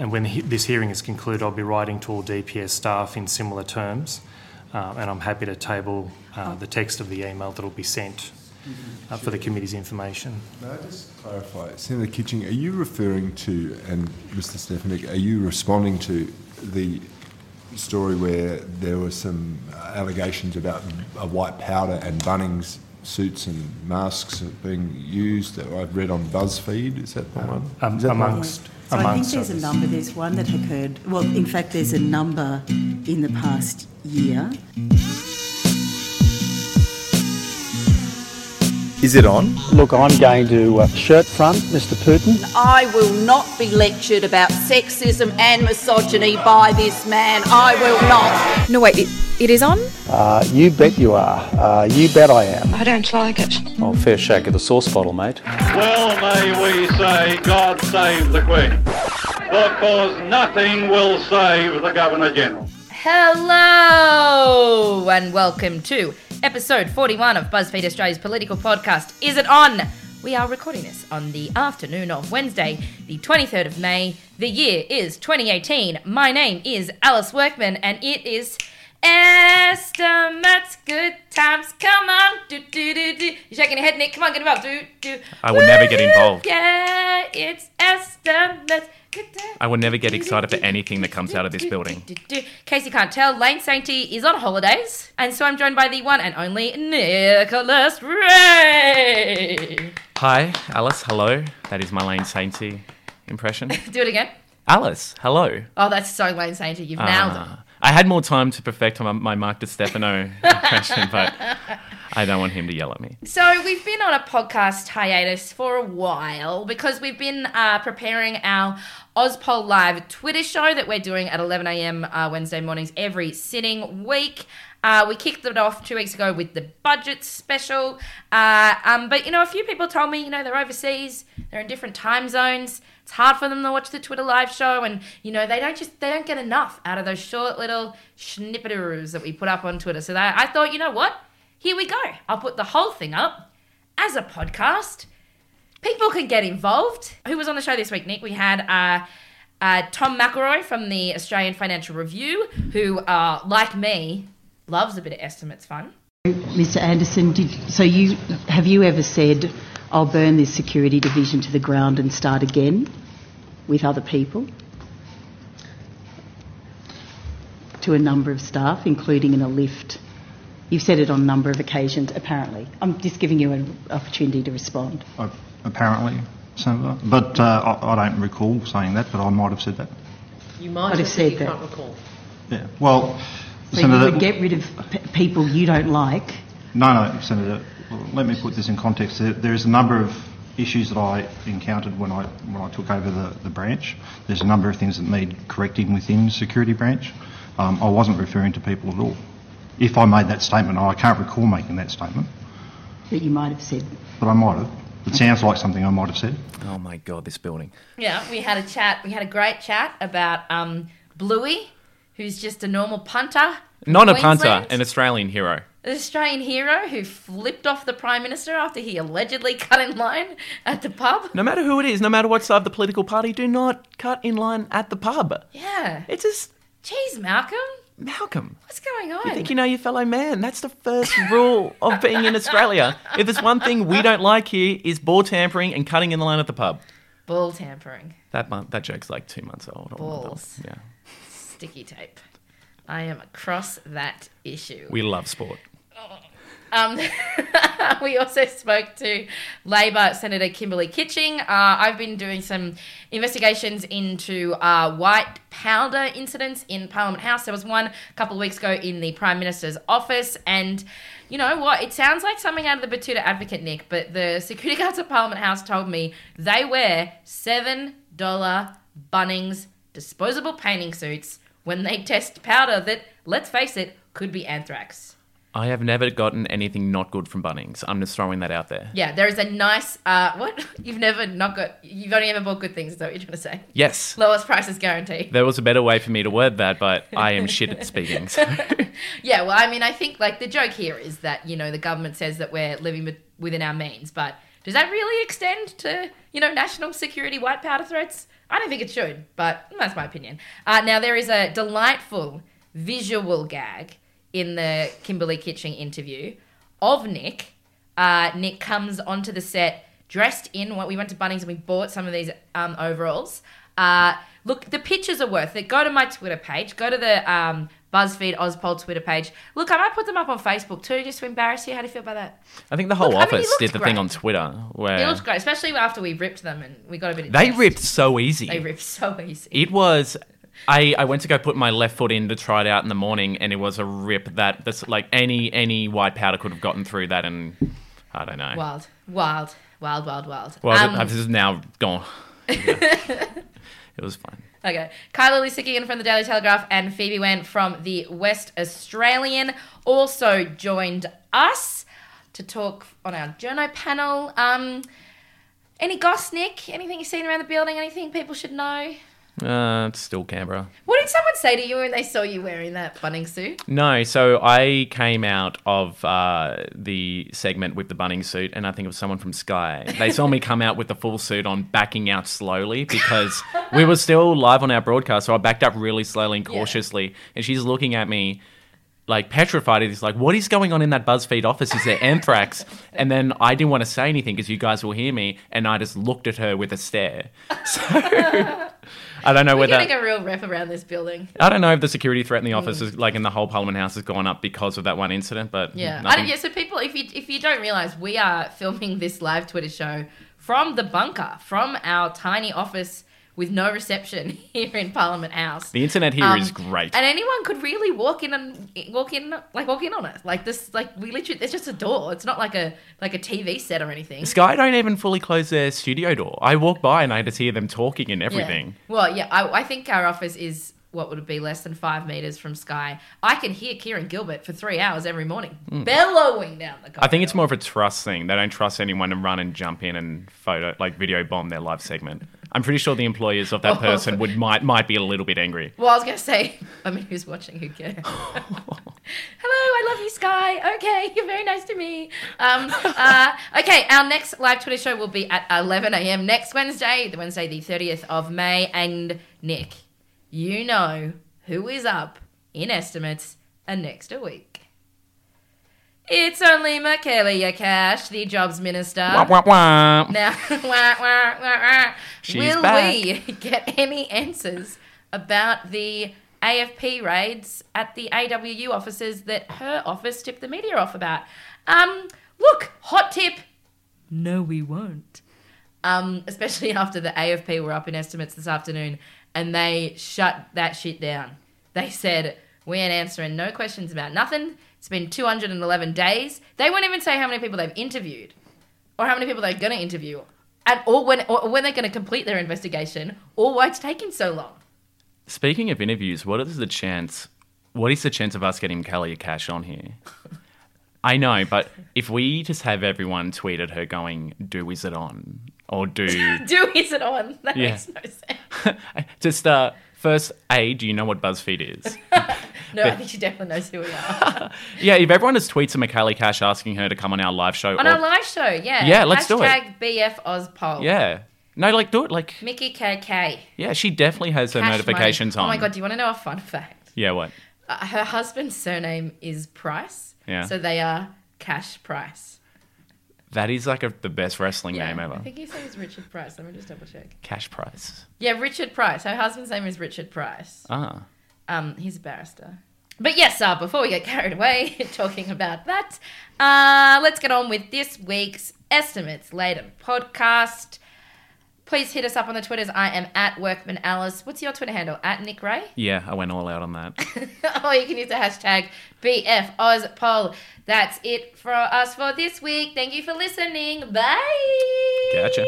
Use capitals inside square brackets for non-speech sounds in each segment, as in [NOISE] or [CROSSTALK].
and when he, this hearing is concluded, I'll be writing to all DPS staff in similar terms, uh, and I'm happy to table uh, the text of the email that will be sent uh, for the committee's information. May I just clarify, Senator Kitching, are you referring to, and Mr Stefanic, are you responding to the story where there were some allegations about a white powder and Bunnings suits and masks being used that I've read on BuzzFeed? Is that the one? Um, Is that the one? Amongst, So I think amongst there's a number, there's one that occurred, well, in fact, there's a number in the past year. Is it on? Look, I'm going to uh, shirt front, Mr. Putin. I will not be lectured about sexism and misogyny by this man. I will not. No, wait, it, it is on? Uh, you bet you are. Uh, you bet I am. I don't like it. Oh, fair shake of the sauce bottle, mate. Well may we say, God save the Queen, because nothing will save the Governor General. Hello and welcome to episode 41 of BuzzFeed Australia's political podcast. Is it on? We are recording this on the afternoon of Wednesday, the 23rd of May. The year is 2018. My name is Alice Workman and it is estimates. Good times. Come on. Do, do, do, do. You're shaking your head, Nick. Come on, get involved. Do, do. I will never get involved. Yeah, it's estimates. Good times. I will never get excited for anything that comes out of this building. In case you can't tell, Lane Sainty is on holidays, and so I'm joined by the one and only Nicholas Ray. Hi, Alice. Hello. That is my Lane Sainty impression. [LAUGHS] Do it again. Alice. Hello. Oh, that's so Lane Sainty. You've ah. nailed it. I had more time to perfect my, my Mark Di Stefano [LAUGHS] impression, but I don't want him to yell at me. So we've been on a podcast hiatus for a while because we've been uh, preparing our Ozpol Live Twitter show that we're doing at 11 a.m. Uh, Wednesday mornings every sitting week. Uh, we kicked it off two weeks ago with the budget special, uh, um, but you know a few people told me you know they're overseas, they're in different time zones. It's hard for them to watch the Twitter live show, and you know they don't just they don't get enough out of those short little snippetoos that we put up on Twitter. So I thought, you know what? Here we go. I'll put the whole thing up as a podcast. People can get involved. Who was on the show this week, Nick? We had uh, uh, Tom McIlroy from the Australian Financial Review, who, uh, like me, loves a bit of estimates fun. Mr Anderson, did, so you, have you ever said, I'll burn this security division to the ground and start again with other people? To a number of staff, including in a lift. You've said it on a number of occasions, apparently. I'm just giving you an opportunity to respond. Uh, apparently, Senator. But uh, I, I don't recall saying that, but I might have said that. You Might have said that. I can't recall. Yeah. Well, So Senator. you would get rid of p- people you don't like. No, no, Senator. Well, let me put this in context. There, there is a number of issues that I encountered when I when I took over the, the branch. There's a number of things that need correcting within the security branch. Um, I wasn't referring to people at all. If I made that statement, I can't recall making that statement, But you might have said. but I might have. It sounds like something I might have said. Oh my god, this building. Yeah, we had a chat. We had a great chat about um, Bluey, who's just a normal punter. from Not a punter, an Australian hero. An Australian hero who flipped off the Prime Minister after he allegedly cut in line at the pub. No matter who it is, no matter what side of the political party, do not cut in line at the pub. Yeah. It's just Jeez, Malcolm. Malcolm. What's going on? You think you know your fellow man. That's the first rule of being in Australia. If there's one thing we don't like here is ball tampering and cutting in the line at the pub. Ball tampering. That month, that joke's like two months old. or one month Balls. Yeah. Sticky tape. I am across that issue. We love sport. Um, [LAUGHS] we also spoke to Labor Senator Kimberley Kitching. Uh, I've been doing some investigations into uh, white powder incidents in Parliament House. There was one a couple of weeks ago in the Prime Minister's office, and you know what? It sounds like something out of the Betoota Advocate, Nick, but the security [LAUGHS] guards at Parliament House told me they wear $7 Bunnings disposable painting suits when they test powder that, let's face it, could be anthrax. I have never gotten anything not good from Bunnings. I'm just throwing that out there. Yeah, there is a nice. Uh, what [LAUGHS] you've never not got. You've only ever bought good things. Is that what you're trying to say? Yes. Lowest prices guaranteed. There was a better way for me to word that, but I am shit at speaking. So. [LAUGHS] Yeah, well, I mean, I think like the joke here is that you know the government says that we're living with, within our means, but does that really extend to you know national security white powder threats? I don't think it should, but that's my opinion. Uh, now, there is a delightful visual gag in the Kimberley Kitching interview of Nick. Uh, Nick comes onto the set dressed in what we went to Bunnings and we bought some of these um, overalls. Uh, look, the pictures are worth it. Go to my Twitter page. Go to the um, BuzzFeed Ozpol Twitter page. Look, I might put them up on Facebook too, just to embarrass you. How do you feel about that? I think the whole Look, I mean, he office looked did the great. thing on Twitter where It looks great, especially after we ripped them and we got a bit of they ripped so easy. They ripped so easy. It was. I, I went to go put my left foot in to try it out in the morning, and it was a rip that that's like any any white powder could have gotten through that, and I don't know. Wild, wild, wild, wild, wild. Well, Um, this is now gone. Yeah. [LAUGHS] it was fine. Okay. Kylar Loussikian from the Daily Telegraph and Phoebe Wearne from the West Australian also joined us to talk on our journo panel. Um, any goss, Nick? Anything you've seen around the building? Anything people should know? Uh, it's still Canberra. What did someone say to you when they saw you wearing that Bunnings suit? No, so I came out of uh, the segment with the bunning suit, and I think it was someone from Sky. They saw me come out with the full suit on, backing out slowly because we were still live on our broadcast. So I backed up really slowly and cautiously, and she's looking at me like petrified. and He's like, "What is going on in that BuzzFeed office? Is there anthrax?" and then I didn't want to say anything because you guys will hear me, and I just looked at her with a stare. [LAUGHS] So I don't know We're whether. getting a real rep around this building. I don't know if the security threat in the hmm. office is like in the whole Parliament House has gone up because of that one incident, but Yeah. I nothing- don't, yeah. So people, if you if you don't realize, we are filming this live Twitter show from the bunker, from our tiny office with no reception [LAUGHS] here in Parliament House. the internet here is Um, great. And anyone could really walk in and walk in, like walk in on it. Like this, like we literally, there's just a door. It's not like a like a TV set or anything. Sky don't even fully close their studio door. I walk by and I just hear them talking and Yeah. everything. Well, yeah, I, I think our office is what would it be less than five meters from Sky. I can hear Kieran Gilbert for three hours every morning, bellowing down the. Hmm. I think it's more of a trust thing. They don't trust anyone to run and jump in and photo, like video bomb their live segment. I'm pretty sure the employers of that [LAUGHS] Oh. person would might might be a little bit angry. Well, I was going to say, [LAUGHS] I mean, who's watching? Who cares? [LAUGHS] Hello, I love you, Sky. Okay, you're very nice to me. Um, uh, okay, our next live Twitter show will be at 11 a.m. next Wednesday, the Wednesday, the 30th of May. And Nick, you know who is up in estimates and next a week. It's only Michaela Cash, the jobs minister. Wah, wah, wah. Now, [LAUGHS] wah, wah, wah, wah. She's will back. we [LAUGHS] get any answers about the AFP raids at the AWU offices that her office tipped the media off about? Um, look, hot tip. No, we won't. Um, especially [LAUGHS] after the AFP were up in estimates this afternoon and they shut that shit down. They said, we ain't answering no questions about nothing. It's been 211 days. They won't even say how many people they've interviewed or how many people they're going to interview, and or when or when they're going to complete their investigation, or why it's taking so long. Speaking of interviews, what is the chance? What is the chance of us getting Kalia Cash on here? I know, but if we just have everyone tweet at her going, "Do is it on?" Or [LAUGHS] "Do Do is it on? [LAUGHS] That Yeah. makes no sense. [LAUGHS] just uh, first a do you know what BuzzFeed is? No, I think she definitely knows who we are. yeah, if everyone just tweets at Michaela Cash asking her to come on our live show, on or- our live show, yeah. Yeah, let's do it. Hashtag BF Ozpol. yeah, no, like do it, like Mickey KK. yeah, she definitely has her Cash notifications money. on. Oh my god, do you want to know a fun fact? Yeah, what? Uh, her husband's surname is Price. Yeah. So they are Cash Price. That is like a, the best wrestling Yeah, name ever. I think his name is Richard Price. Let me just double check. Cash price. Yeah, Richard Price. Her husband's name is Richard Price. Ah. Um, he's a barrister. But yes, uh, before we get carried away [LAUGHS] talking about that, uh, let's get on with this week's Estimates Later podcast. Please hit us up on the Twitters. I am at Workman Alice. What's your Twitter handle? At Nick Ray? [LAUGHS] Yeah, I went all out on that. [LAUGHS] or oh, you can use the hashtag BFOzPol. That's it for us for this week. Thank you for listening. Bye. Gotcha.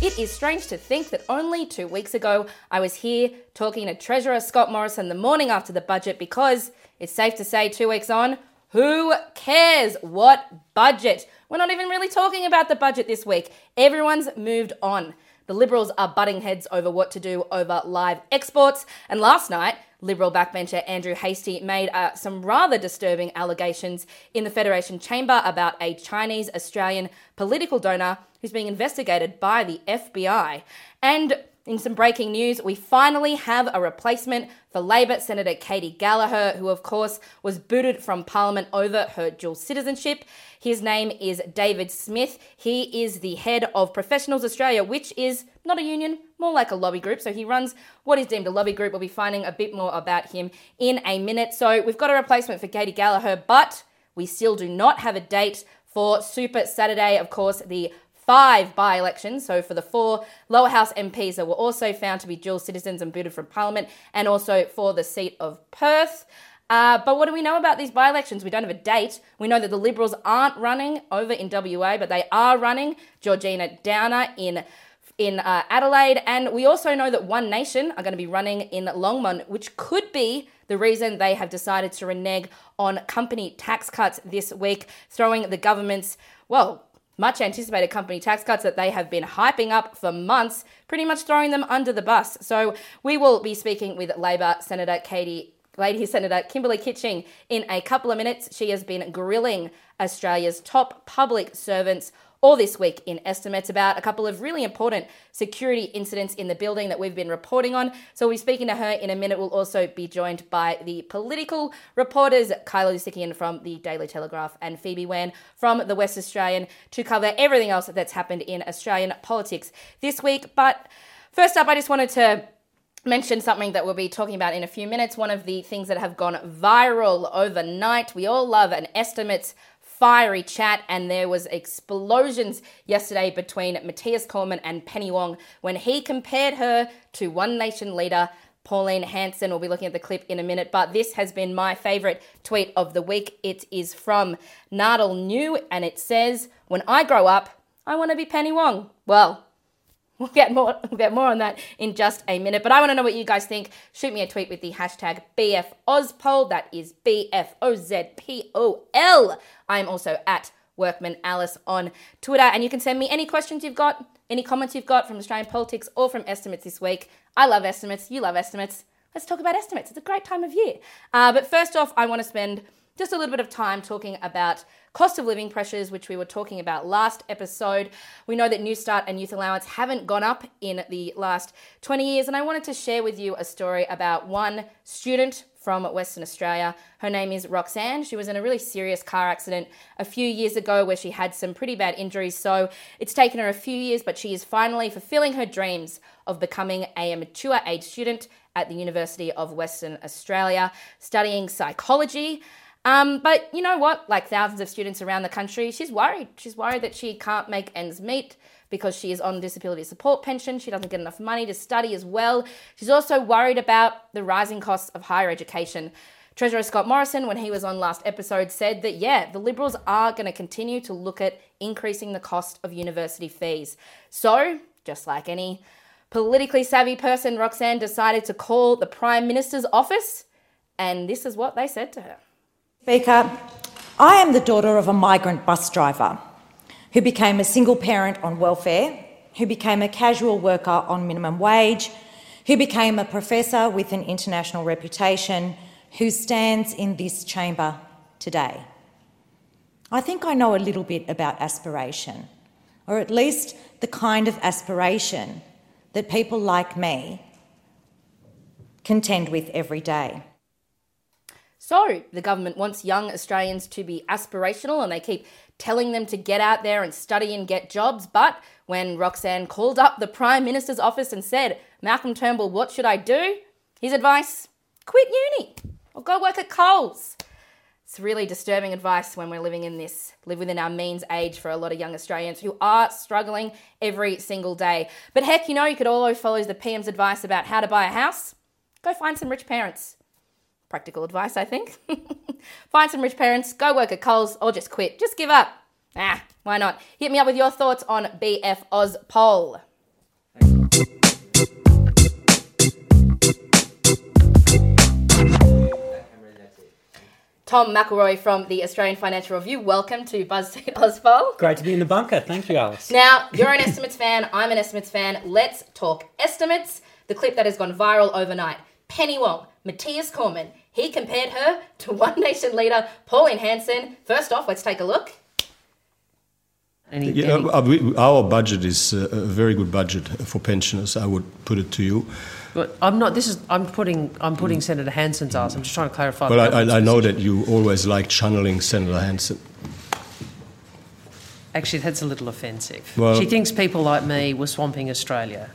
It is strange to think that only two weeks ago I was here talking to Treasurer Scott Morrison the morning after the budget because it's safe to say two weeks on, who cares what budget? We're not even really talking about the budget this week. Everyone's moved on. The Liberals are butting heads over what to do over live exports. And last night, Liberal backbencher Andrew Hastie made uh, some rather disturbing allegations in the Federation Chamber about a Chinese Australian political donor who's being investigated by the FBI. And in some breaking news, we finally have a replacement for Labor Senator Katie Gallagher, who, of course, was booted from Parliament over her dual citizenship. His name is David Smith. He is the head of Professionals Australia, which is not a union, more like a lobby group. So he runs what is deemed a lobby group. We'll be finding a bit more about him in a minute. So we've got a replacement for Katie Gallagher, but we still do not have a date for Super Saturday. Of course, the five by elections. So, for the four lower house MPs that were also found to be dual citizens and booted from Parliament, and also for the seat of Perth. Uh, but what do we know about these by elections? We don't have a date. We know that the Liberals aren't running over in WA, but they are running Georgina Downer in in uh, Adelaide, and we also know that One Nation are going to be running in Longman, which could be the reason they have decided to renege on company tax cuts this week, throwing the government's well much anticipated company tax cuts that they have been hyping up for months, pretty much throwing them under the bus. So we will be speaking with Labor Senator Katie. Lady Senator Kimberley Kitching in a couple of minutes. She has been grilling Australia's top public servants all this week in estimates about a couple of really important security incidents in the building that we've been reporting on. So we'll be speaking to her in a minute. We'll also be joined by the political reporters, Kylar Loussikian from the Daily Telegraph and Phoebe Wearne from the West Australian to cover everything else that's happened in Australian politics this week. But first up, I just wanted to mention something that we'll be talking about in a few minutes. One of the things that have gone viral overnight. We all love an estimates fiery chat, and there was explosions yesterday between Matthias Cormann and Penny Wong when he compared her to One Nation leader Pauline Hanson. We'll be looking at the clip in a minute, but this has been my favorite tweet of the week. It is from Nadal New, and it says, "When I grow up, I want to be Penny Wong." Well, We'll get more we'll get more on that in just a minute. But I want to know what you guys think. Shoot me a tweet with the hashtag BFOzpol. That is B-F-O-Z-P-O-L. I'm also at Workman Alice on Twitter. And you can send me any questions you've got, any comments you've got from Australian politics or from estimates this week. I love estimates. You love estimates. Let's talk about estimates. It's a great time of year. Uh, but first off, I want to spend just a little bit of time talking about cost of living pressures, which we were talking about last episode. We know that Newstart and Youth Allowance haven't gone up in the last 20 years, and I wanted to share with you a story about one student from Western Australia. Her name is Roxanne. She was in a really serious car accident a few years ago where she had some pretty bad injuries. So it's taken her a few years, but she is finally fulfilling her dreams of becoming a mature age student at the University of Western Australia, studying psychology. Um, but you know what? Like thousands of students around the country, she's worried. She's worried that she can't make ends meet because she is on disability support pension. She doesn't get enough money to study as well. She's also worried about the rising costs of higher education. Treasurer Scott Morrison, when he was on last episode, said that, yeah, the Liberals are going to continue to look at increasing the cost of university fees. So, just like any politically savvy person, Roxanne decided to call the Prime Minister's office, and this is what they said to her. Speaker, I am the daughter of a migrant bus driver who became a single parent on welfare, who became a casual worker on minimum wage, who became a professor with an international reputation, who stands in this chamber today. I think I know a little bit about aspiration, or at least the kind of aspiration that people like me contend with every day. So, the government wants young Australians to be aspirational and they keep telling them to get out there and study and get jobs. But when Roxanne called up the Prime Minister's office and said, Malcolm Turnbull, what should I do? His advice quit uni or go work at Coles. It's really disturbing advice when we're living in this, live within our means age for a lot of young Australians who are struggling every single day. But heck, you know, you could always follow the PM's advice about how to buy a house. Go find some rich parents practical advice, I think. [LAUGHS] Find some rich parents, go work at Coles, or just quit. Just give up. Ah, why not? Hit me up with your thoughts on BF Oz poll. Tom McIlroy from the Australian Financial Review. Welcome to BuzzFeed Ozpol. Great to be in the bunker. Thank you, Alice. Now, you're an estimates fan, I'm an estimates fan. Let's talk estimates. The clip that has gone viral overnight. Penny Wong, Matthias Cormann, he compared her to [LAUGHS] One Nation leader Pauline Hanson. First off, let's take a look. Any, yeah, any... Uh, we, our budget is uh, a very good budget for pensioners. I would put it to you. But I'm not. This is. I'm putting. I'm putting mm. Senator Hanson's ask. I'm just trying to clarify. Well, I, I, know that you always like channeling Senator Hanson. Actually, that's a little offensive. Well, she thinks people like me were swamping Australia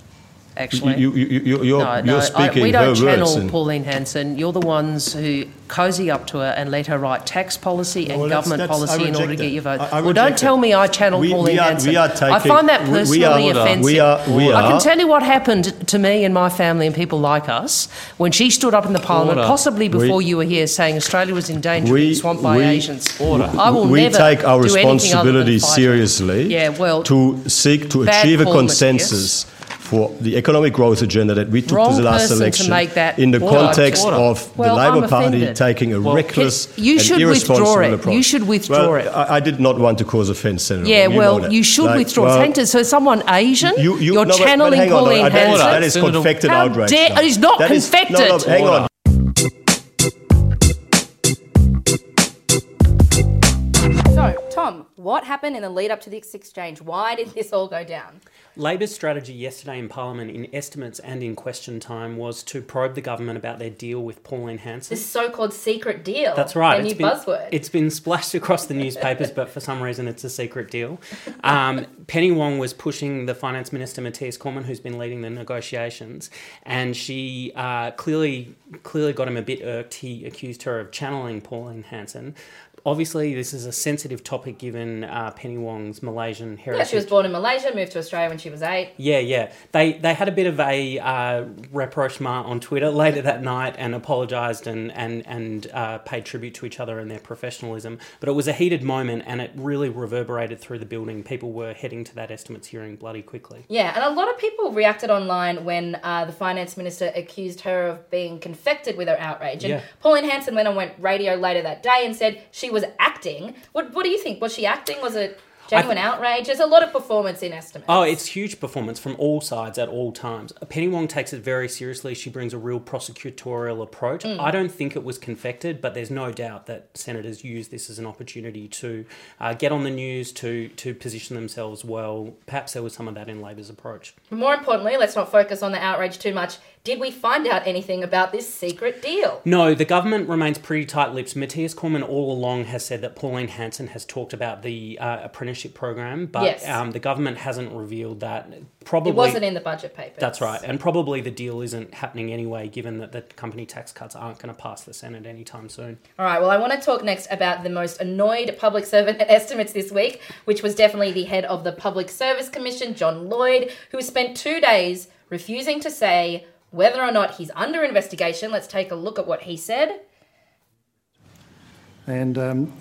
actually. You, you, you, you're, no, no, you're speaking I, we don't channel and... Pauline Hanson. You're the ones who cozy up to her and let her write tax policy and well, government that's, that's, policy in order to get your vote. I, I well, don't tell me I channel we, Pauline we are, Hanson. We are taking, I find that personally we are, offensive. We are, we are, I can tell you what happened to me and my family and people like us when she stood up in the Parliament, order. possibly before we, you were here, saying Australia was in danger of being swamped by Asians. Order. I will we never take our responsibility seriously yeah, well, to seek to achieve a consensus for the economic growth agenda that we took Wrong to the last election in the order, context order. of well, the Labor Party taking a well, reckless you should and irresponsible withdraw it. approach. You should withdraw well, it. I, I, did not want to cause offence, Senator. Yeah, you well, you should like, withdraw. Well, so someone Asian, you, you, are no, channeling but, but Pauline Hanson. That is confected How outrage. Dare, it's not that confected. Is, no, no, hang on. So, Tom, what happened in the lead up to this exchange? Why did this all go down? Labor's strategy yesterday in Parliament, in estimates and in question time, was to probe the government about their deal with Pauline Hanson. This so-called secret deal. That's right. New been, buzzword. It's been splashed across the newspapers, but for some reason it's a secret deal. Um, Penny Wong was pushing the Finance Minister Matthias Cormann, who's been leading the negotiations, and she uh, clearly clearly got him a bit irked. He accused her of channeling Pauline Hanson obviously this is a sensitive topic given uh, Penny Wong's Malaysian heritage. Yeah, she was born in Malaysia, moved to Australia when she was eight. Yeah, yeah. They they had a bit of a uh, rapprochement on Twitter [LAUGHS] later that night and apologised and and and uh, paid tribute to each other and their professionalism. But it was a heated moment and it really reverberated through the building. People were heading to that estimates hearing bloody quickly. Yeah, and a lot of people reacted online when uh, the finance minister accused her of being confected with her outrage. And Yeah. Pauline Hanson went on went radio later that day and said she was acting. What What do you think? Was she acting? Was it genuine outrage? There's a lot of performance in estimates. Oh, it's huge performance from all sides at all times. Penny Wong takes it very seriously. She brings a real prosecutorial approach. Mm. I don't think it was confected, but there's no doubt that senators use this as an opportunity to uh, get on the news, to to position themselves well. Perhaps there was some of that in Labor's approach. More importantly, let's not focus on the outrage too much. Did we find out anything about this secret deal? No, the government remains pretty tight-lipped. Matthias Cormann all along has said that Pauline Hanson has talked about the uh, apprenticeship program, but Yes. um, the government hasn't revealed that. Probably It wasn't in the budget papers. That's right, and probably the deal isn't happening anyway, given that the company tax cuts aren't going to pass the Senate anytime soon. All right, well, I want to talk next about the most annoyed public servant at [LAUGHS] estimates this week, which was definitely the head of the Public Service Commission, John Lloyd, who spent two days refusing to say whether or not he's under investigation. Let's take a look at what he said. and um,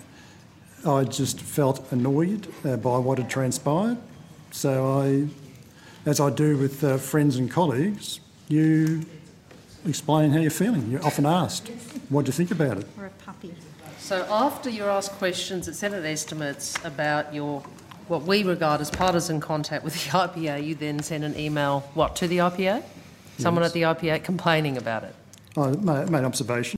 I just felt annoyed uh, by what had transpired. So I, as I do with uh, friends and colleagues, you explain how you're feeling. You're often asked, "What do you think about it?" Or a puppy. So after you're asked questions at Senate estimates about your what we regard as partisan contact with the [LAUGHS] IPA, you then send an email what to the IPA? Someone Yes. at the IPA complaining about it. Oh, I made, made observation.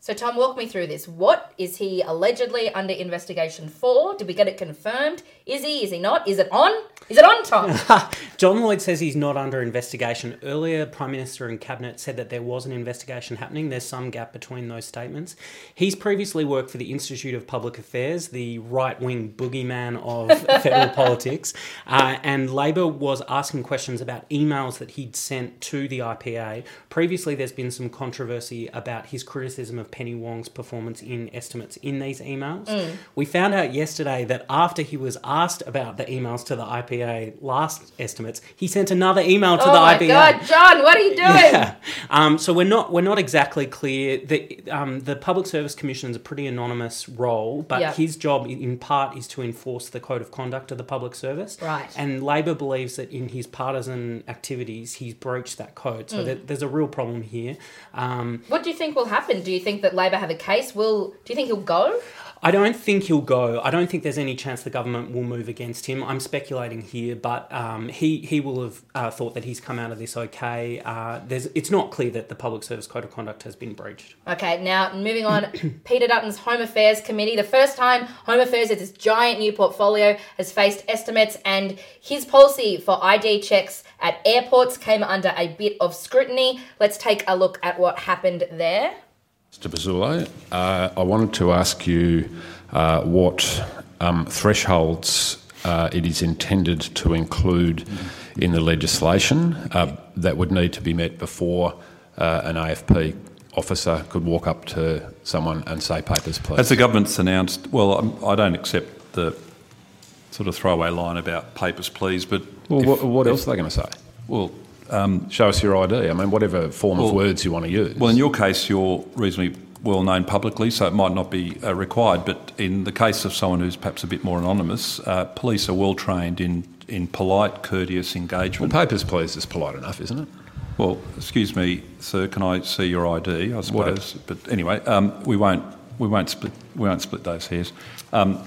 So, Tom, walk me through this. What is he allegedly under investigation for? Did we get it confirmed? Is he? Is he not? Is it on? Is it on, Tom? [LAUGHS] John Lloyd says he's not under investigation. Earlier, Prime Minister and Cabinet said that there was an investigation happening. There's some gap between those statements. He's previously worked for the Institute of Public Affairs, the right wing boogeyman of [LAUGHS] federal politics, uh, and Labor was asking questions about emails that he'd sent to the IPA. Previously, there's been some controversy about his criticism of Penny Wong's performance in estimates in these emails. Mm. We found out yesterday that after he was asked about the emails to the IPA last estimates, he sent another email to oh the my God, John, what are you [LAUGHS] doing? Yeah. Um, so we're not we're not exactly clear. The um, the Public Service Commission is a pretty anonymous role, but Yeah. his job in- in part is to enforce the code of conduct of the public service. Right. And Labor believes that in his partisan activities, he's broached that code. So Mm. there, there's a real problem here. Um, What do you think will happen? Do you think that Labor have a case? Will do you think he'll go? I don't think he'll go. I don't think there's any chance the government will move against him. I'm speculating here, but um, he he will have uh, thought that he's come out of this okay. Uh, there's it's not clear that the Public Service Code of Conduct has been breached. Okay, now moving on, [COUGHS] Peter Dutton's Home Affairs Committee. The first time Home Affairs at this giant new portfolio has faced estimates, and his policy for ID checks at airports came under a bit of scrutiny. Let's take a look at what happened there. Mr. Pezzullo, uh, I wanted to ask you uh, what um, thresholds uh, it is intended to include in the legislation uh, that would need to be met before uh, an AFP officer could walk up to someone and say, papers, please. As the government's announced, well, I'm, I don't accept the sort of throwaway line about papers, please, but. Well, if- what, what if- else are they going to say? Well, um, show us your ID. I mean, whatever form Well- of words you want to use. Well, in your case, you're reasonably well known publicly, so it might not be uh, required. But in the case of someone who's perhaps a bit more anonymous, uh, police are well trained in, in polite, courteous engagement. Well, papers, please, is polite enough, isn't it? Well, excuse me, sir. Can I see your ID? I suppose. But anyway, um, we won't we won't split we won't split those hairs. Um,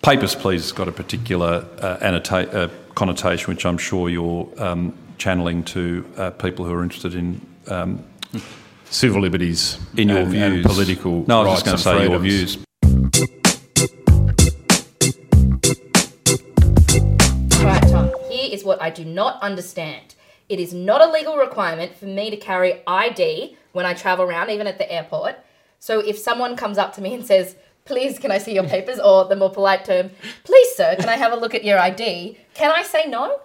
papers, please, has got a particular uh, annota- uh, connotation, which I'm sure you're um, channeling to uh, people who are interested in. Um, Civil liberties in your and- views, and political No, I was just rights going to and say your views. All right, Tom. Here is what I do not understand. It is not a legal requirement for me to carry ID when I travel around, even at the airport. So if someone comes up to me and says, "Please, can I see your papers?" or the more polite term, "Please, sir, can I have a look at your ID?" Can I say no?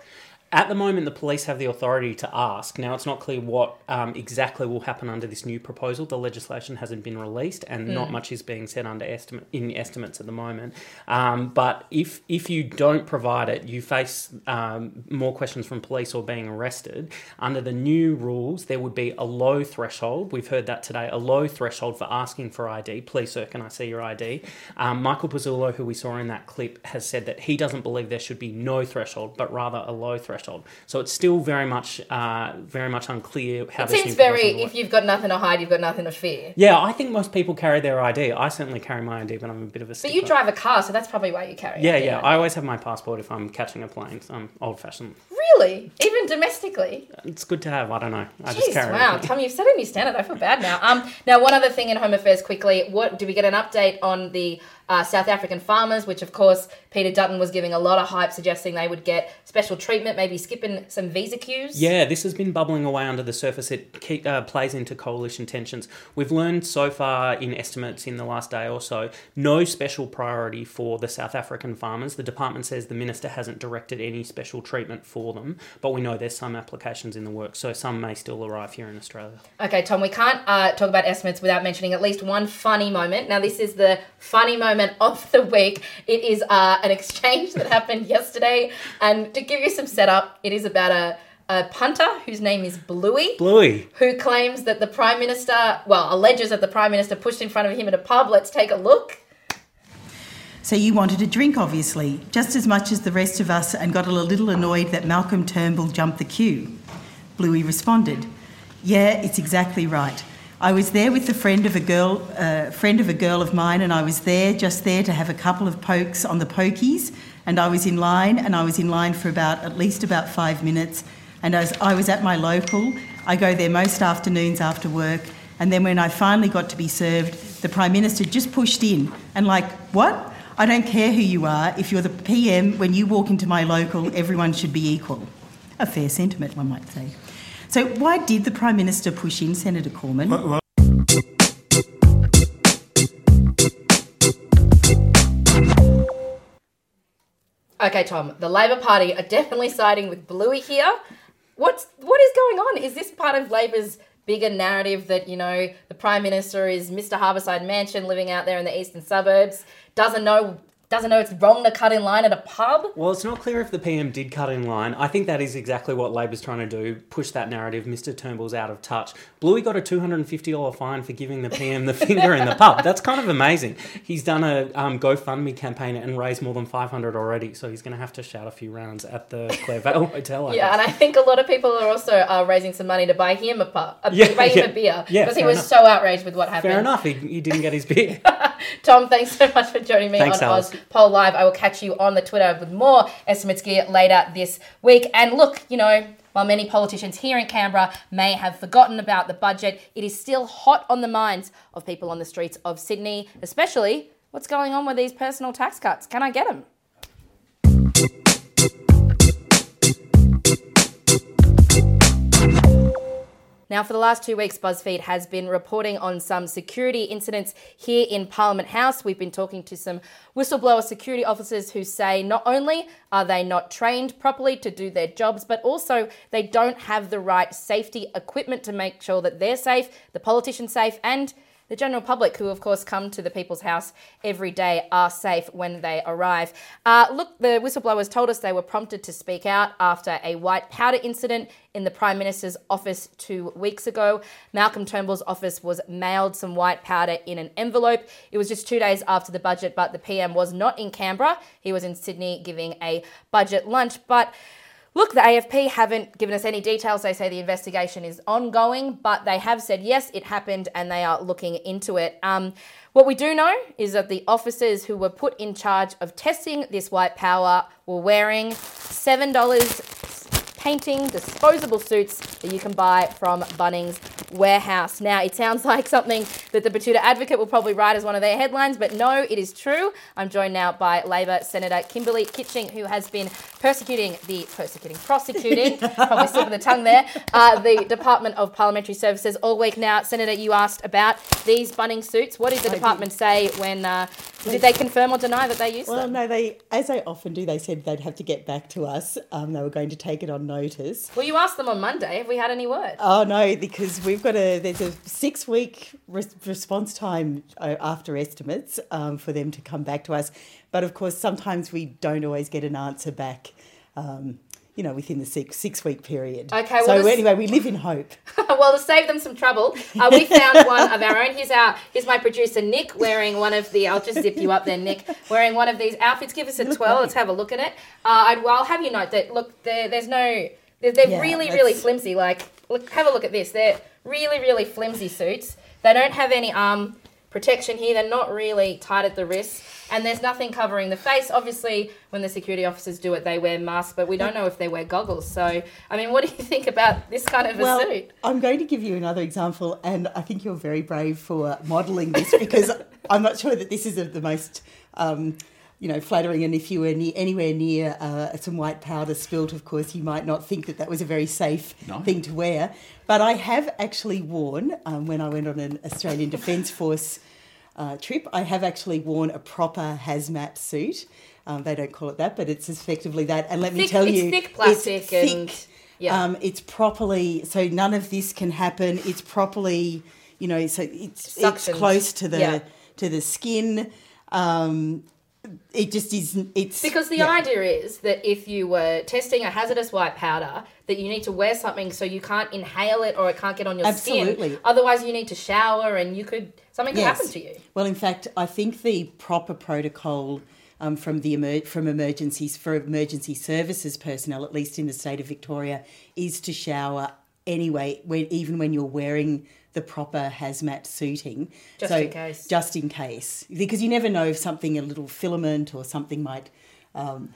At the moment, the police have the authority to ask. Now, it's not clear what um, exactly will happen under this new proposal. The legislation hasn't been released, and not Mm. much is being said under estimate in estimates at the moment. Um, but if if you don't provide it, you face um, more questions from police or being arrested. Under the new rules, there would be a low threshold. We've heard that today. A low threshold for asking for ID. Please, sir, can I see your ID? Um, Michael Pezzullo, who we saw in that clip, has said that he doesn't believe there should be no threshold, but rather a low threshold. So it's still very much, uh, very much unclear how it seems very. If you've got nothing to hide, you've got nothing to fear. Yeah, I think most people carry their ID. I certainly carry my ID, but I'm a bit of a. But you drive a car, so that's probably why you carry. Yeah, yeah. I always have my passport if I'm catching a plane. So I'm old fashioned. Really, even domestically. It's good to have. I don't know. I just Jeez, carry. wow, everything. Tom, you've set a new standard. I feel bad now. Um, now one other thing in Home Affairs quickly. What do we get an update on the uh, South African farmers? Which, of course, Peter Dutton was giving a lot of hype, suggesting they would get special treatment, maybe skipping some visa queues. Yeah, this has been bubbling away under the surface. It keep, uh, plays into coalition tensions. We've learned so far in estimates in the last day or so, no special priority for the South African farmers. The department says the minister hasn't directed any special treatment for them, but we know there's some applications in the works, so some may still arrive here in Australia. Okay, Tom, we can't uh, talk about estimates without mentioning at least one funny moment. Now, this is the funny moment [LAUGHS] of the week. It is uh, an exchange that happened [LAUGHS] yesterday. And to give you some setup, it is about a, a punter whose name is Bluey. Bluey. Who claims that the Prime Minister, well, alleges that the Prime Minister pushed in front of him at a pub. Let's take a look. So you wanted a drink, obviously, just as much as the rest of us, and got a little annoyed that Malcolm Turnbull jumped the queue. Bluey responded, "Yeah, it's exactly right. I was there with a friend of a girl, uh, friend of a girl of mine, and I was there just there to have a couple of pokes on the pokies, and I was in line, and I was in line for about at least about five minutes, and as I was at my local, I go there most afternoons after work, and then when I finally got to be served, the Prime Minister just pushed in and like, what? I don't care who you are. If you're the PM, when you walk into my local, everyone should be equal. A fair sentiment, one might say. So, why did the Prime Minister push in Senator Cormann? Okay, Tom, the Labor Party are definitely siding with Bluey here. What's what is going on? Is this part of Labor's bigger narrative that, you know, the Prime Minister is Mr. Harborside Mansion living out there in the eastern suburbs, doesn't know doesn't know it's wrong to cut in line at a pub. Well, it's not clear if the PM did cut in line. I think that is exactly what Labor's trying to do push that narrative. Mr. Turnbull's out of touch. Bluey got a $250 fine for giving the PM the [LAUGHS] finger in the pub. That's kind of amazing. He's done a um, GoFundMe campaign and raised more than 500 already, so he's going to have to shout a few rounds at the [LAUGHS] Clairvale Hotel. I yeah, guess. and I think a lot of people are also uh, raising some money to buy him a pub, a, Yeah, buy him yeah. a beer Yeah, because he was enough. so outraged with what happened. Fair enough, he, he didn't get his beer. [LAUGHS] Tom, thanks so much for joining me Thanks, on Alice. Oz Poll Live. I will catch you on the Twitter with more estimates gear later this week. And look, you know, while many politicians here in Canberra may have forgotten about the budget, it is still hot on the minds of people on the streets of Sydney, especially what's going on with these personal tax cuts. Can I get them? Now, for the last two weeks, BuzzFeed has been reporting on some security incidents here in Parliament House. We've been talking to some whistleblower security officers who say not only are they not trained properly to do their jobs, but also they don't have the right safety equipment to make sure that they're safe, the politicians safe, and the general public, who of course come to the People's House every day, are safe when they arrive. Uh, look, the whistleblowers told us they were prompted to speak out after a white powder incident in the Prime Minister's office two weeks ago. Malcolm Turnbull's office was mailed some white powder in an envelope. It was just two days after the budget, but the PM was not in Canberra. He was in Sydney giving a budget lunch. But Look, the AFP haven't given us any details. They say the investigation is ongoing, but they have said yes, it happened and they are looking into it. Um, what we do know is that the officers who were put in charge of testing this white power were wearing $7 painting disposable suits that you can buy from Bunnings Warehouse. Now, it sounds [LAUGHS] like something that the Betoota Advocate will probably write as one of their headlines, but no, it is true. I'm joined now by Labor Senator Kimberley Kitching, who has been persecuting the persecuting, prosecuting, [LAUGHS] probably slip of the tongue there, uh, the Department of Parliamentary Services all week now. Senator, you asked about these Bunnings suits. What did the I department say when? Uh, did they confirm or deny that they used Well, them? Well, no, they, as they often do, they said they'd have to get back to us. Um, they were going to take it on notice. Well, you asked them on Monday. Have we had any word? Oh no, because we've got a there's a six week res- response time uh, after estimates um, for them to come back to us. But of course, sometimes we don't always get an answer back. Um, you know, within the six six week period. Okay, well, So anyway, we live in hope. [LAUGHS] well, to save them some trouble, uh, we found one of our own. Here's our here's my producer Nick wearing one of the. I'll just zip you up there, Nick. Wearing one of these outfits. Give us a twirl. Let's have a look at it. Uh, I'd, well, I'll have you note that look, there, there's no. They're, they're Yeah, really, really flimsy. Like, look, have a look at this. They're really, really flimsy suits. They don't have any arm protection here. They're not really tight at the wrist, and there's nothing covering the face. Obviously, when the security officers do it, they wear masks, but we don't know if they wear goggles. So, I mean, what do you think about this kind of a well, suit? I'm going to give you another example, and I think you're very brave for modelling this because [LAUGHS] I'm not sure that this is of the most. Um, you know, flattering, and if you were near, anywhere near uh, some white powder spilt, of course, you might not think that that was a very safe No. thing to wear. But I have actually worn, um, when I went on an Australian Defence Force uh, trip, I have actually worn a proper hazmat suit. Um, they don't call it that, but it's effectively that. And let me tell it's you, thick plastic it's thick. and- yeah. Um, it's properly so none of this can happen. It's properly, you know, so it's it's close to the Yeah. to the skin. Um, it just isn't. It's Because the yeah. idea is that if you were testing a hazardous white powder, that you need to wear something so you can't inhale it or it can't get on your skin. Absolutely. skin. Otherwise, you need to shower and you could something could Yes. happen to you. Well, in fact, I think the proper protocol um, from the emer- from emergencies for emergency services personnel, at least in the state of Victoria, is to shower anyway, when, even when you're wearing the proper hazmat suiting. Just so, in case. Just in case, because you never know if something, a little filament or something might. Um,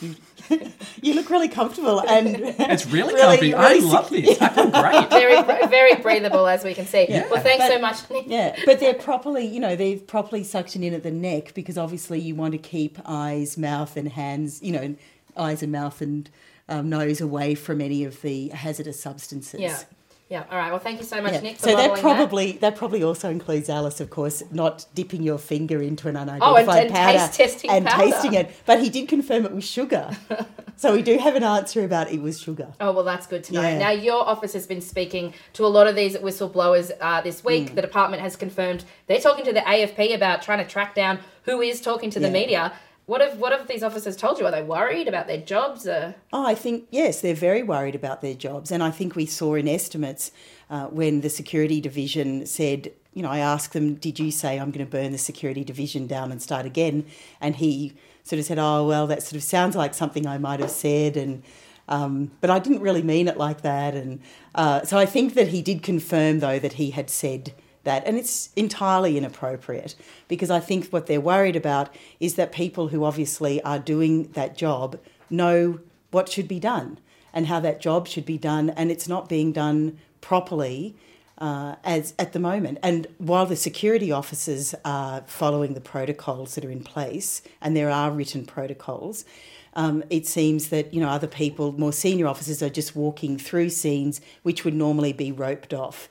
you, [LAUGHS] you look really comfortable and [LAUGHS] It's [LAUGHS] really comfy. I love this. I feel great. very, very breathable, as we can see. Well, thanks But- so much. Nick. Yeah, but they're properly, you know, they're properly suctioned in at the neck because obviously you want to keep eyes, mouth, and hands, you know, eyes and mouth and um, nose away from any of the hazardous substances. Yeah. Yeah. All right. Well, thank you so much, Yeah. Nick. For So that probably that. probably also includes Alice, of course, not dipping your finger into an Oh, and- unidentified and powder taste testing and powder. tasting it. But he did confirm it was sugar, [LAUGHS] so we do have an answer about it was sugar. Oh, well, that's good to know. Yeah. Now, your office has been speaking to a lot of these whistleblowers uh, this week. Mm. The department has confirmed they're talking to the AFP about trying to track down who is talking to the Yeah. media. What have what have these officers told you? Are they worried about their jobs? Uh, Oh, I think, yes, they're very worried about their jobs. And I think we saw in estimates uh, when the security division said, you know, I asked them, did you say I'm going to burn the security division down and start again? And he sort of said, oh, well, that sort of sounds like something I might have said. And um, but I didn't really mean it like that. And uh, so I think that he did confirm, though, that he had said that. And it's entirely inappropriate because I think what they're worried about is that people who obviously are doing that job know what should be done and how that job should be done. And it's not being done properly. Uh, as at the moment, and while the security officers are following the protocols that are in place, and there are written protocols, um, it seems that you know other people, more senior officers, are just walking through scenes which would normally be roped off,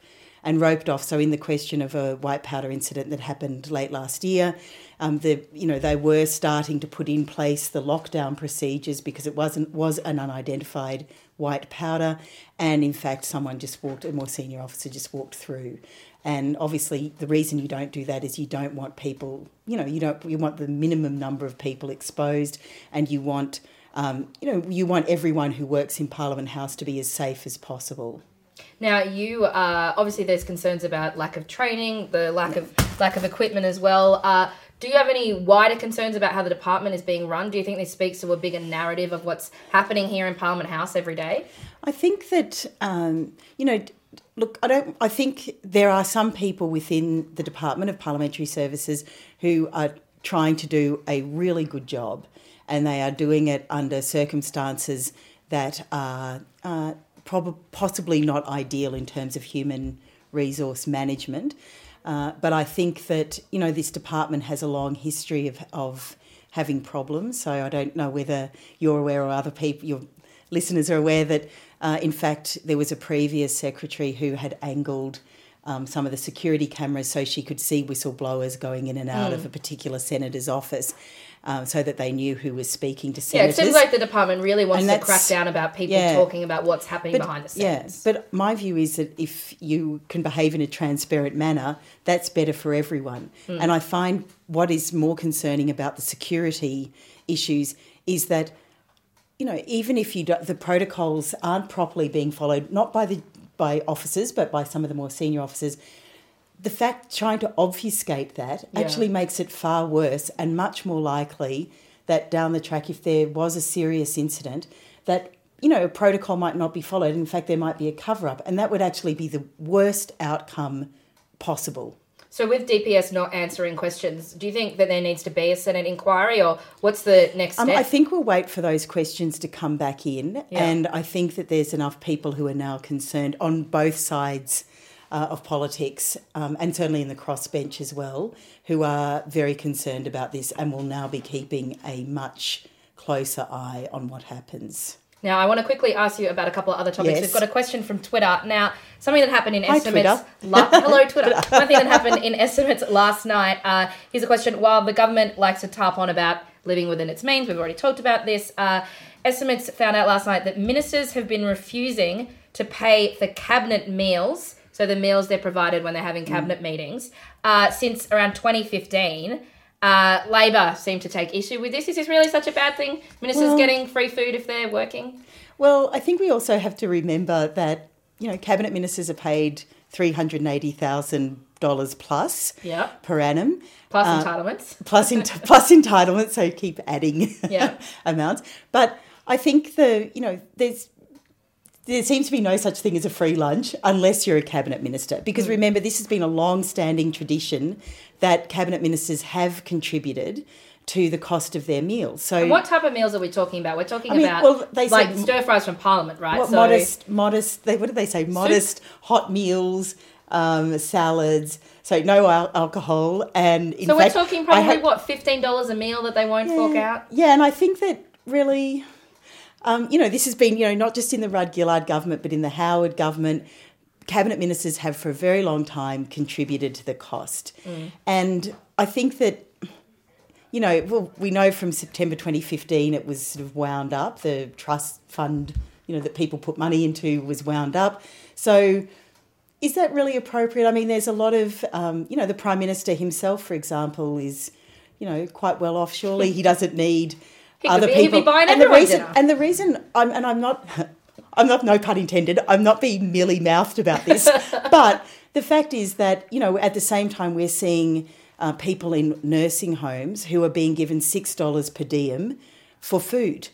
and roped off. So in the question of a white powder incident that happened late last year, um, the you know they were starting to put in place the lockdown procedures because it wasn't was an unidentified white powder, and in fact someone just walked a more senior officer just walked through. And obviously, the reason you don't do that is you don't want people, you know, you don't you want the minimum number of people exposed, and you want, um, you know, you want everyone who works in Parliament House to be as safe as possible. Now, you uh, obviously there's concerns about lack of training, the lack of lack of equipment as well. Uh, do you have any wider concerns about how the department is being run? Do you think this speaks to a bigger narrative of what's happening here in Parliament House every day? I think that um, you know, look, I don't. I think there are some people within the Department of Parliamentary Services who are trying to do a really good job, and they are doing it under circumstances that are uh, prob- possibly not ideal in terms of human resource management. Uh, but I think that you know this department has a long history of of having problems. So I don't know whether you're aware or other people, your listeners are aware that uh, in fact there was a previous secretary who had angled um, some of the security cameras so she could see whistleblowers going in and out Mm. of a particular senator's office. Um, so that they knew who was speaking to senators. Yeah, it seems like the department really wants And to crack down about people yeah. talking about what's happening But- behind the scenes. Yes, but my view is that if you can behave in a transparent manner, that's better for everyone. Mm. And I find what is more concerning about the security issues is that, you know, even if you do, the protocols aren't properly being followed, not by the by officers, but by some of the more senior officers. The fact trying to obfuscate that Yeah. actually makes it far worse and much more likely that down the track, if there was a serious incident, that you know a protocol might not be followed. In fact, there might be a cover up, and that would actually be the worst outcome possible. So, with DPS not answering questions, do you think that there needs to be a Senate inquiry, or what's the next Um, step? I think we'll wait for those questions to come back in, Yeah. and I think that there's enough people who are now concerned on both sides uh, of politics, um, and certainly in the crossbench as well, who are very concerned about this and will now be keeping a much closer eye on what happens. Now, I want to quickly ask you about a couple of other topics. Yes. We've got a question from Twitter. Now, something that happened in Hi, estimates. Twitter. La- Hello, [LAUGHS] Twitter. One thing that happened in estimates last night. Uh, here's a question. While the government likes to tarp on about living within its means, we've already talked about this. Uh, estimates found out last night that ministers have been refusing to pay for cabinet meals, so the meals they're provided when they're having Mm. cabinet meetings, uh, since around 2015. Uh, Labor seem to take issue with this. Is this really such a bad thing? Ministers Well- getting free food if they're working? Well, I think we also have to remember that you know cabinet ministers are paid three hundred eighty thousand dollars plus Yeah. per annum, Plus Uh, entitlements. plus in, [LAUGHS] plus entitlements. So keep adding Yeah. [LAUGHS] amounts. But I think the you know there's there seems to be no such thing as a free lunch unless you're a cabinet minister. Because Mm. remember, this has been a long-standing tradition that cabinet ministers have contributed to the cost of their meals. So And what type of meals are we talking about? We're talking I mean, about well, they like said- stir fries from Parliament, right? What modest, modest. They, what did they say? Modest hot meals, um, salads. So no al- alcohol, and in so fact, we're talking probably had- what fifteen dollars a meal that they won't fork out. Yeah, and I think that really, um, you know, this has been, you know, not just in the Rudd Gillard government, but in the Howard government. cabinet ministers have for a very long time contributed to the cost. Mm. And I think that, you know, well, we know from September 2015 it was sort of wound up. The trust fund, you know, that people put money into was wound up. So is that really appropriate? I mean, there's a lot of, um, you know, the Prime Minister himself, for example, is, you know, quite well off. Surely he doesn't need He other be- he'd people. be buying and the reason, dinner. and the reason, I'm, and I'm not, [LAUGHS] I'm not, no pun intended. I'm not being mealy mouthed about this, [LAUGHS] but the fact is that you know, at the same time, we're seeing uh, people in nursing homes who are being given six dollars per diem for food,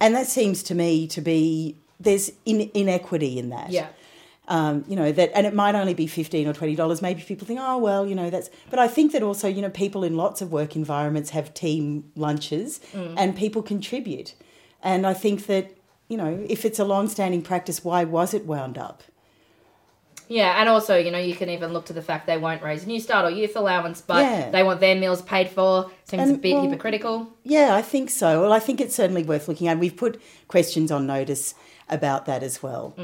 and that seems to me to be there's in, inequity in that Yeah. Um, you know that and it might only be 15 or 20 dollars maybe people think oh well you know that's but i think that also you know people in lots of work environments have team lunches Mm. and people contribute and i think that you know if it's a long-standing practice why was it wound up Yeah, and also, you know, you can even look to the fact they won't raise Newstart or youth allowance, but Yeah. they want their meals paid for. Seems a And, bit well, hypocritical. yeah i think so well i think it's certainly worth looking at we've put questions on notice about that as well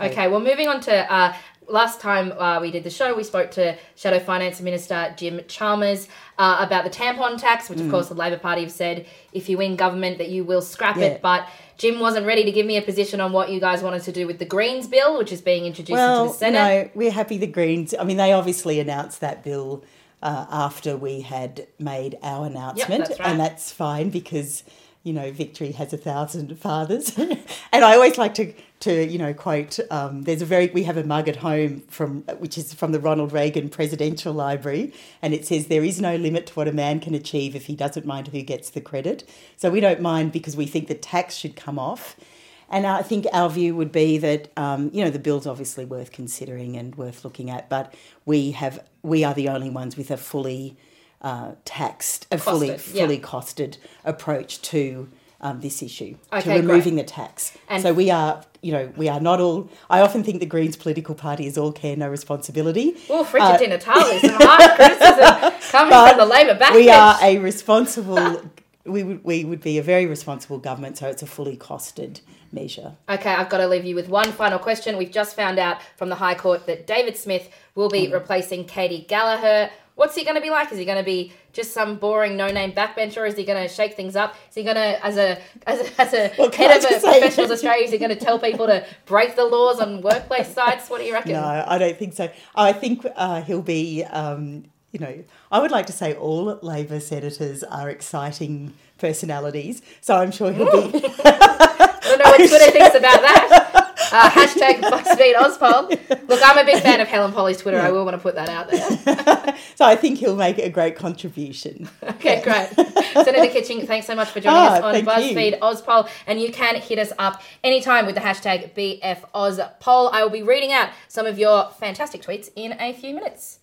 Okay, well, moving on to uh, last time uh, we did the show, we spoke to Shadow Finance Minister Jim Chalmers uh, about the tampon tax, which, of Mm. course, the Labor Party have said if you win government that you will scrap Yeah. it. But Jim wasn't ready to give me a position on what you guys wanted to do with the Greens bill, which is being introduced well, into the Senate. No, we're happy the Greens. I mean, they obviously announced that bill uh, after we had made our announcement, that's right. and that's fine because you know victory has a thousand fathers. [LAUGHS] and I always like to to you know quote. Um, there's a very we have a mug at home from which is from the Ronald Reagan Presidential Library, and it says there is no limit to what a man can achieve if he doesn't mind who gets the credit. So we don't mind because we think the tax should come off. And I think our view would be that um, you know the bill's obviously worth considering and worth looking at, but we have we are the only ones with a fully uh, taxed, a fully yeah. fully costed approach to um, this issue Okay, to removing great. the tax. And- so we are you know we are not all. I often think the Greens political party is all care no responsibility. Oh, Richard Uh, Di Natale, [LAUGHS] some hard criticism coming from the Labor backbench. We are a responsible. [LAUGHS] we would we would be a very responsible government, so it's a fully costed measure. Okay, I've got to leave you with one final question. We've just found out from the High Court that David Smith will be Mm. replacing Katy Gallagher. What's he going to be like? Is he going to be just some boring no-name backbencher? Is he going to shake things up? Is he going to, as a as a, as a Well, head of a Professionals Australia, is he going to tell people to break the laws on workplace sites? What do you reckon? No, I don't think so. I think uh, he'll be, um, you know, I would like to say all Labor senators are exciting personalities, so I'm sure he'll be. [LAUGHS] I don't know what Twitter thinks about that. [LAUGHS] Uh, hashtag BuzzFeed Ozpol. Look, I'm a big fan of Helen Polley's Twitter. I will want to put that out there. [LAUGHS] so I think he'll make a great contribution. [LAUGHS] Okay, great. Senator Kitching, thanks so much for joining Ah, us on BuzzFeed you. Ozpoll. And you can hit us up anytime with the hashtag BFOzPol. I will be reading out some of your fantastic tweets in a few minutes.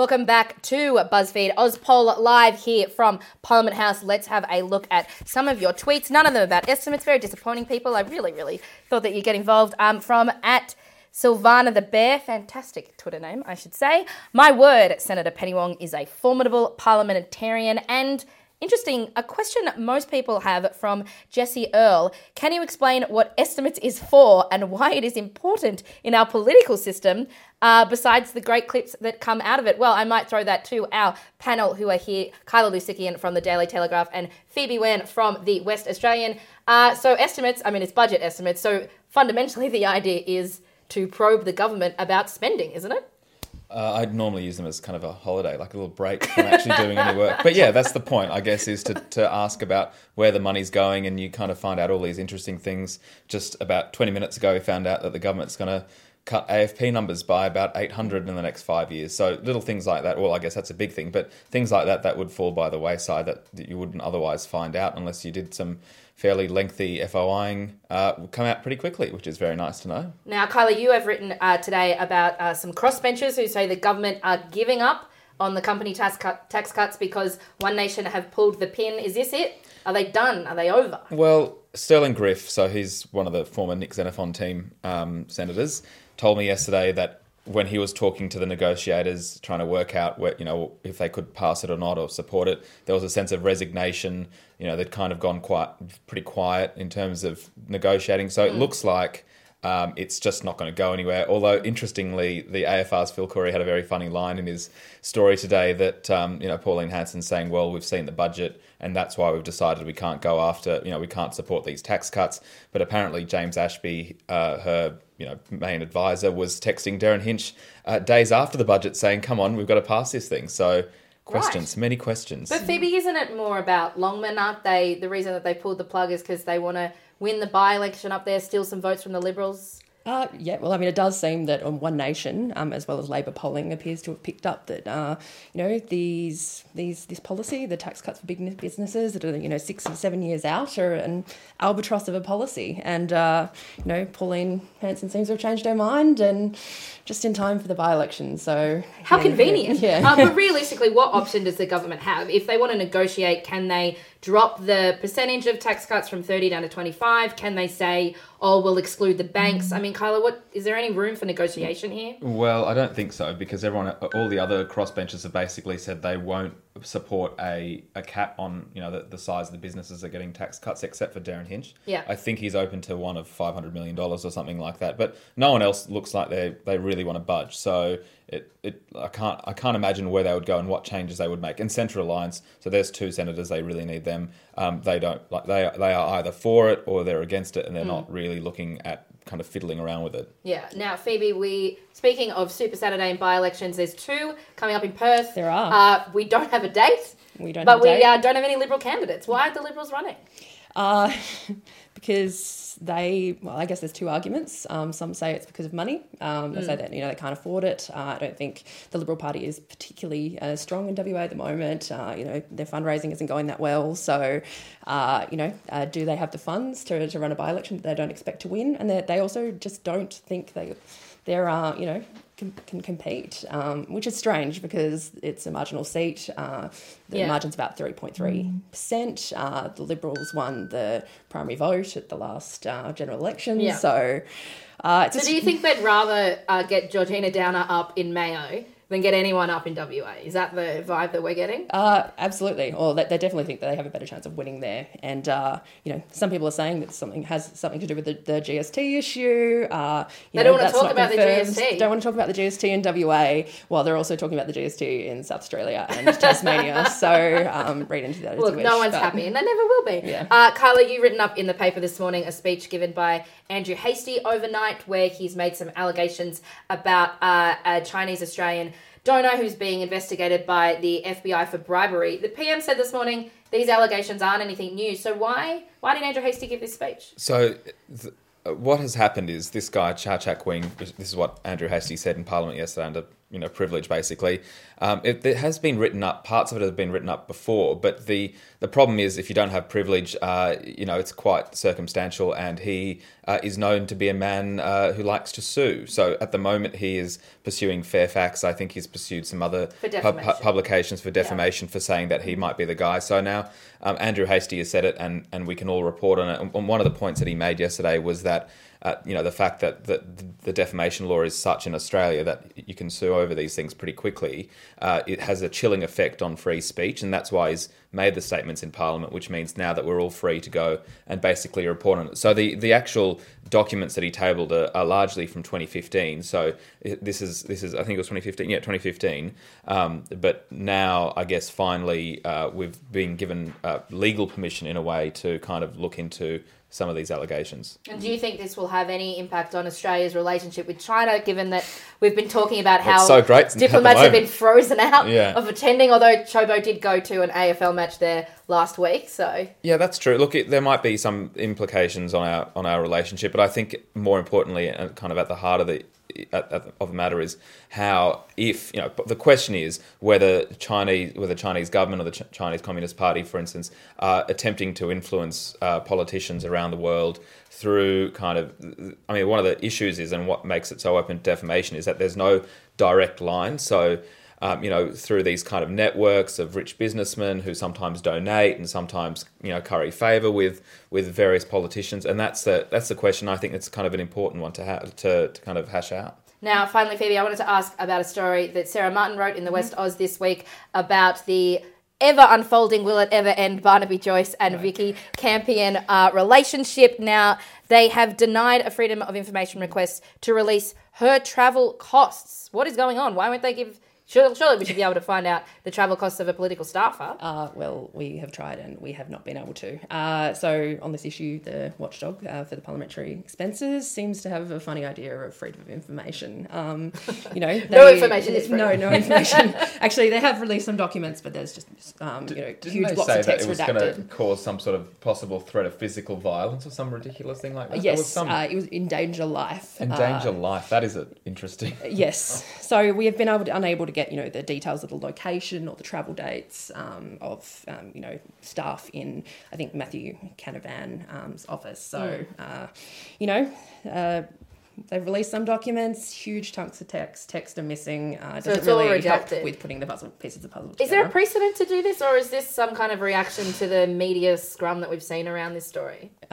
Welcome back to BuzzFeed Ozpoll live here from Parliament House. Let's have a look at some of your tweets. None of them about estimates. Very disappointing, people. I really, really thought that you'd get involved. Um, from at Silvana the Bear, fantastic Twitter name, I should say. My word, Senator Penny Wong is a formidable parliamentarian and Interesting, a question most people have from Jesse Earl. Can you explain what estimates is for and why it is important in our political system, uh, besides the great clips that come out of it? Well, I might throw that to our panel who are here Kylar Loussikian from the Daily Telegraph and Phoebe Wearne from the West Australian. Uh, so, estimates, I mean, it's budget estimates. So, fundamentally, [LAUGHS] the idea is to probe the government about spending, isn't it? Uh, I'd normally use them as kind of a holiday, like a little break from actually doing any work. But yeah, that's the point, I guess, is to, to ask about where the money's going, and you kind of find out all these interesting things. Just about 20 minutes ago, we found out that the government's going to cut AFP numbers by about 800 in the next five years. So little things like that, well, I guess that's a big thing, but things like that that would fall by the wayside that, that you wouldn't otherwise find out unless you did some fairly lengthy FOIing uh, come out pretty quickly, which is very nice to know. Now, Kylar, you have written uh, today about uh, some crossbenchers who say the government are giving up on the company tax, cut, tax cuts because One Nation have pulled the pin. Is this it? Are they done? Are they over? Well, Stirling Griff, so he's one of the former Nick Xenophon team um, senators, told me yesterday that when he was talking to the negotiators, trying to work out where you know if they could pass it or not or support it, there was a sense of resignation. You know, they'd kind of gone quite pretty quiet in terms of negotiating. So it Mm. looks like um, it's just not going to go anywhere. Although interestingly, the AFR's Phil Coorey had a very funny line in his story today that um, you know Pauline Hanson saying, "Well, we've seen the budget, and that's why we've decided we can't go after you know we can't support these tax cuts." But apparently, James Ashby, uh, her you know main advisor, was texting Derryn Hinch uh, days after the budget saying, "Come on, we've got to pass this thing." So questions, many questions. But Phoebe, isn't it more about Longman? Aren't they? The reason that they pulled the plug is because they want to win the by-election up there, steal some votes from the Liberals. Uh, yeah, well, I mean, it does seem that on One Nation, um, as well as Labor polling, appears to have picked up that uh, you know these these this policy, the tax cuts for big businesses that are you know six or seven years out, are an albatross of a policy, and uh, you know Pauline Hanson seems to have changed her mind, and just in time for the by-election. So How yeah, convenient. Yeah. uh, but [LAUGHS] realistically, what option does the government have? If they want to negotiate, can they drop the percentage of tax cuts from 30 down to 25? Can they say, oh, we'll exclude the banks? I mean, Kylar, what is there any room for negotiation here? Well, I don't think so because everyone, all the other crossbenchers have basically said they won't support a, a cap on you know the, the size of the businesses that are getting tax cuts, except for Derryn Hinch. Yeah. I think he's open to one of five hundred million dollars or something like that, but no one else looks like they they really want to budge. So it, it I can't I can't imagine where they would go and what changes they would make. And Centre Alliance, so there's two senators, they really need them. Um, they don't like they they are either for it or they're against it, and they're Mm. not really looking at kind of fiddling around with it. Yeah. Now, Phoebe, we speaking of Super Saturday and by-elections, there's two coming up in Perth. There are. Uh, we don't have a date. We don't But have a we date. Uh, don't have any Liberal candidates. Why are the Liberals running? Uh, [LAUGHS] because they, well, I guess there's two arguments. Um, some say it's because of money. Um, they say Mm. that you know they can't afford it. Uh, I don't think the Liberal Party is particularly uh, strong in WA at the moment. Uh, you know their fundraising isn't going that well. So, uh, you know, uh, do they have the funds to, to run a by-election that they don't expect to win? And they, they also just don't think they there are you know can, can compete, um, which is strange because it's a marginal seat. Uh, the Yeah. margin's about three point three percent. Uh, the Liberals won the primary vote at the last uh, general election, Yeah. so. Uh, it's So do you think they'd rather uh, get Georgina Downer up in Mayo than get anyone up in WA? Is that the vibe that we're getting? Uh, absolutely. Or they, they definitely think that they have a better chance of winning there. And uh, you know, some people are saying that something has something to do with the, the GST issue. Uh, They know, don't wanna talk not about the. GST. Don't want to talk about the GST in WA while they're also talking about the GST in South Australia and [LAUGHS] Tasmania. so um, read into that. as Look, you no wish, one's but- happy, and they never will be. Yeah. Uh, Kylar, you written up in the paper this morning a speech given by Andrew Hastie overnight, where he's made some allegations about uh, a Chinese Australian donor who's being investigated by the FBI for bribery. The PM said this morning these allegations aren't anything new. So why why did Andrew Hastie give this speech? So, th- uh, what has happened is this guy Chau Chak Wing. This is what Andrew Hastie said in Parliament yesterday under you know privilege, basically. Um, it, it has been written up. Parts of it have been written up before, but the the problem is if you don't have privilege, uh, you know it's quite circumstantial. And he uh, is known to be a man uh, who likes to sue. So at the moment, he is pursuing Fairfax. I think he's pursued some other pub- defamation. publications for defamation for saying that he might be the guy. So now um, Andrew Hastie has said it, and, and we can all report on it. And one of the points that he made yesterday was that uh, you know the fact that the, the defamation law is such in Australia that you can sue over these things pretty quickly. Uh, it has a chilling effect on free speech, and that's why he's made the statements in Parliament, which means now that we're all free to go and basically report on it. So the, the actual documents that he tabled are, are largely from 2015. So this is this is I think it was 2015. Yeah, 2015. Um, but now I guess finally uh, we've been given uh, legal permission in a way to kind of look into some of these allegations. And do you think this will have any impact on Australia's relationship with China, given that we've been talking about how so great diplomats have been frozen out Yeah. of attending, although Ciobo did go to an AFL match there last week. So Yeah, that's true. Look, it, there might be some implications on our on our relationship, but I think more importantly, and kind of at the heart of the of the matter is how if you know the question is whether Chinese whether the Chinese government or the Ch- Chinese Communist Party, for instance, are attempting to influence uh, politicians around the world through kind of I mean one of the issues is and what makes it so open to defamation is that there's no direct line. So um, you know, through these kind of networks of rich businessmen who sometimes donate and sometimes, you know, curry favour with with various politicians, and that's the that's the question. I think it's kind of an important one to have to, to kind of hash out. Now, finally, Phoebe, I wanted to ask about a story that Sarah Martin wrote in the West Oz this week about the ever unfolding, will it ever end, Barnaby Joyce and Vikki Campion uh, relationship. Now, they have denied a Freedom of Information request to release her travel costs. What is going on? Why won't they give Surely, surely we should be able to find out the travel costs of a political staffer. Uh, well, we have tried and we have not been able to. Uh, so, on this issue, the watchdog uh, for the parliamentary expenses seems to have a funny idea of freedom of information. Um, you know, [LAUGHS] no information is free. No, no information. [LAUGHS] Actually, they have released some documents, but there's just um, you know Didn't huge they blocks say of that text it was redacted. going to cause some sort of possible threat of physical violence or some ridiculous thing like that? Yes, was some uh, it was endanger life. endanger Uh, life. That is. Interesting. Yes. [LAUGHS] So we have been able to, unable to get you know the details of the location or the travel dates um, of um, you know staff in I think Matthew Canavan's office. So uh, you know. Uh, They've released some documents, huge chunks of text. Text are missing. Uh, it So it's all really help redacted. with putting the puzzle pieces of puzzle Is there a precedent to do this, or is this some kind of reaction to the media scrum that we've seen around this story? [LAUGHS]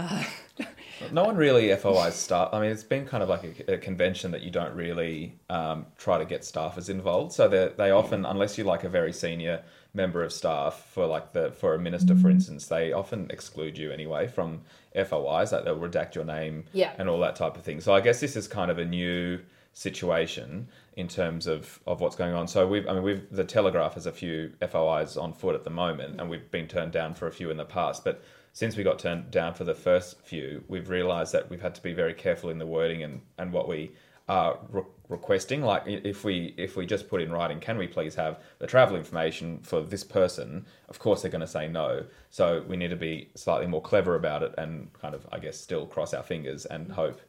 No one really FOIs staff. I mean, it's been kind of like a, a convention that you don't really um, try to get staffers involved. So they they often, unless you're like a very senior member of staff for like the for a minister, for instance, they often exclude you anyway from FOIs. Like they'll redact your name Yeah. and all that type of thing. So I guess this is kind of a new situation in terms of, of what's going on. So we've I mean we've the Telegraph has a few FOIs on foot at the moment and we've been turned down for a few in the past. But since we got turned down for the first few, we've realised that we've had to be very careful in the wording and, and what we are re- requesting. Like if we if we just put in writing, can we please have the travel information for this person? Of course, they're going to say no. So we need to be slightly more clever about it and kind of I guess still cross our fingers and hope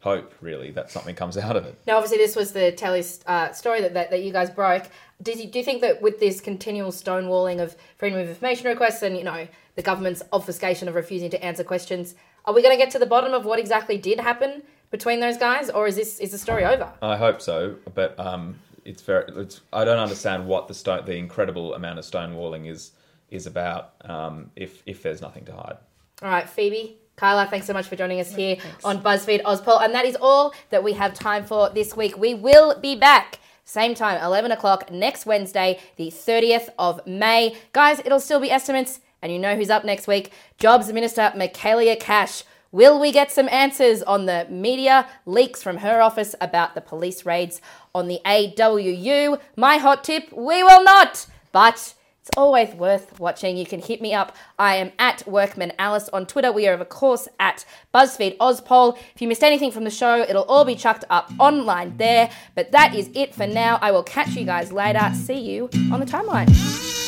hope really that something comes out of it. Now, obviously, this was the Telly uh, story that, that, that you guys broke. Did you, do you think that with this continual stonewalling of freedom of information requests and, you know, the government's obfuscation of refusing to answer questions, are we going to get to the bottom of what exactly did happen between those guys, or is this is the story over? I hope so, but um, it's very. It's, I don't understand what the stone, the incredible amount of stonewalling is is about. Um, if if there's nothing to hide. All right, Phoebe, Kylar, thanks so much for joining us here on BuzzFeed Ozpol. And that is all that we have time for this week. We will be back. Same time, 11 o'clock next Wednesday, the 30th of May. Guys, it'll still be estimates, and you know who's up next week Jobs Minister Michaelia Cash. Will we get some answers on the media leaks from her office about the police raids on the AWU? My hot tip we will not. But it's always worth watching. You can hit me up. I am at Workman Alice on Twitter. We are, of course, at BuzzFeed Ozpol. If you missed anything from the show, it'll all be chucked up online there. But that is it for now. I will catch you guys later. See you on the timeline.